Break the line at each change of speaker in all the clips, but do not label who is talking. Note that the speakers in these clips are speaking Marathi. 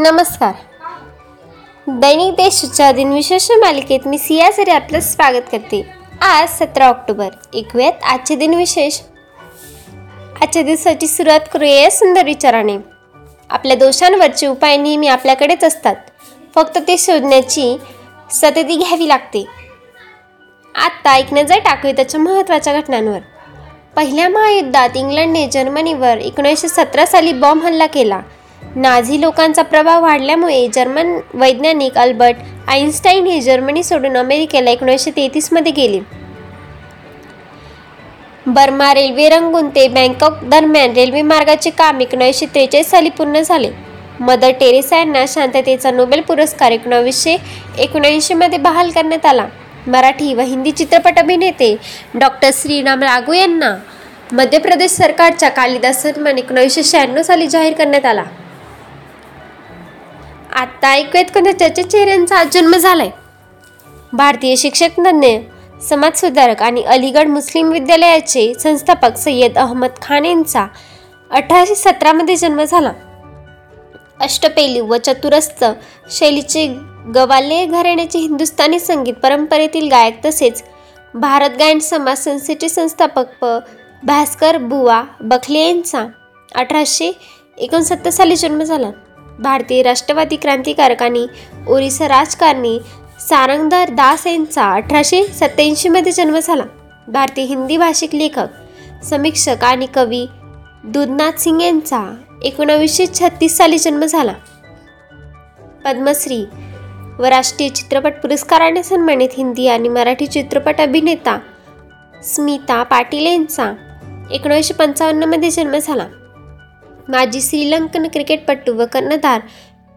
नमस्कार. दैनिक देशच्या दिनविशेष मालिकेत मी सिया सरी आपलं स्वागत करते. आज सतरा ऑक्टोबर. ऐकूयात आजचे दिनविशेष आजच्या दिवसाची सुरुवात करूया या सुंदर विचाराने. आपल्या दोषांवरचे उपाय नेहमी आपल्याकडेच असतात. फक्त ते शोधण्याची सतती घ्यावी लागते. आत्ता एक जाय टाकूया त्याच्या महत्त्वाच्या घटनांवर. पहिल्या महायुद्धात इंग्लंडने जर्मनीवर एकोणीसशे सतरा साली बॉम्ब हल्ला केला. नाझी लोकांचा प्रभाव वाढल्यामुळे जर्मन वैज्ञानिक अल्बर्ट आईन्स्टाईन हे जर्मनी सोडून अमेरिकेला एकोणीसशे तेहतीसमध्ये गेले. बर्मा रेल्वे रंगून ते बँकॉक दरम्यान रेल्वे मार्गाचे काम एकोणीसशे त्रेचाळीस साली पूर्ण झाले. मदर टेरेसा यांना शांततेचा नोबेल पुरस्कार एकोणावीसशे एकोणऐंशीमध्ये बहाल करण्यात आला. मराठी व हिंदी चित्रपट अभिनेते डॉक्टर श्रीराम लागू यांना मध्य प्रदेश सरकारच्या कालिदास सन्मान एकोणीसशे शहाण्णव साली जाहीर करण्यात आला. आत्ता ऐकूयात कोणत्या त्याच्या चेहऱ्यांचा जन्म झालाय? भारतीय शिक्षक तज्ज्ञ समाजसुधारक आणि अलीगड मुस्लिम विद्यालयाचे संस्थापक सय्यद अहमद खान यांचा अठराशे सतरामध्ये जन्म झाला. अष्टपैलू व चतुरस्थ शैलीचे गवाले घराण्याचे हिंदुस्थानी संगीत परंपरेतील गायक तसेच भारत गायन समाज संस्थेचे संस्थापक प. भास्कर बुवा बखले यांचा अठराशे एकोणसत्तर साली जन्म झाला. भारतीय राष्ट्रवादी क्रांतिकारकांनी ओरिसा राजकारणी सारंगधर दास यांचा अठराशे सत्याऐंशीमध्ये जन्म झाला. भारतीय हिंदी भाषिक लेखक समीक्षक आणि कवी दुधनाथ सिंग यांचा एकोणावीसशे छत्तीस साली जन्म झाला. पद्मश्री व राष्ट्रीय चित्रपट पुरस्काराने सन्मानित हिंदी आणि मराठी चित्रपट अभिनेता स्मिता पाटील यांचा एकोणीसशे पंचावन्नमध्ये जन्म झाला. माजी श्रीलंकन क्रिकेटपटू व कर्णधार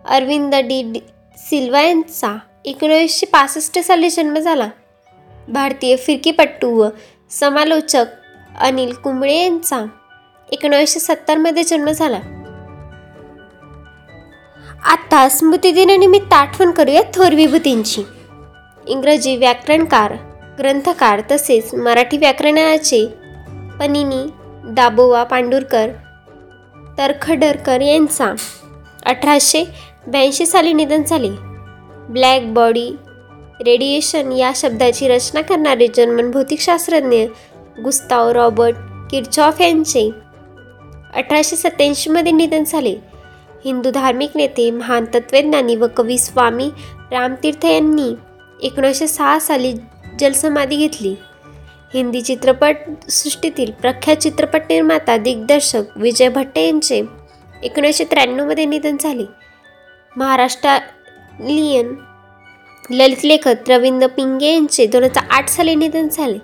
अरविंद डी डी सिल्वा यांचा एकोणीसशे पासष्ट साली जन्म झाला. भारतीय फिरकीपट्टू व समालोचक अनिल कुंबळे यांचा एकोणीसशे सत्तरमध्ये जन्म झाला. आता स्मृतिदिनानिमित्त आठवण करूया थोर विभूतींची. इंग्रजी व्याकरणकार ग्रंथकार तसेच मराठी व्याकरणाचे पनिनी दाबोवा पांडुरकर तरखडरकर यांचा. अठराशे ब्याऐंशी साली निधन झाले. ब्लॅक बॉडी रेडिएशन या शब्दाची रचना करणारे जर्मन भौतिकशास्त्रज्ञ गुस्ताव रॉबर्ट किर्चॉफ यांचे अठराशे सत्याऐंशीमध्ये निधन झाले. हिंदू धार्मिक नेते महान तत्त्वज्ञानी व कवी स्वामी रामतीर्थ यांनी एकोणीसशे सहा साली जलसमाधी घेतली. हिंदी चित्रपट सृष्टीतील प्रख्यात चित्रपट निर्माता दिग्दर्शक विजय भट्टे यांचे एकोणीसशे त्र्याण्णवमध्ये निधन झाले. महाराष्ट्रालियन ललित लेखक रवींद्र पिंगे यांचे दोन हजार आठ साली निधन झाले.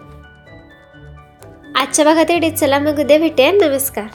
आजच्या भागात एवढे चला मग उद्या भेटूया. नमस्कार.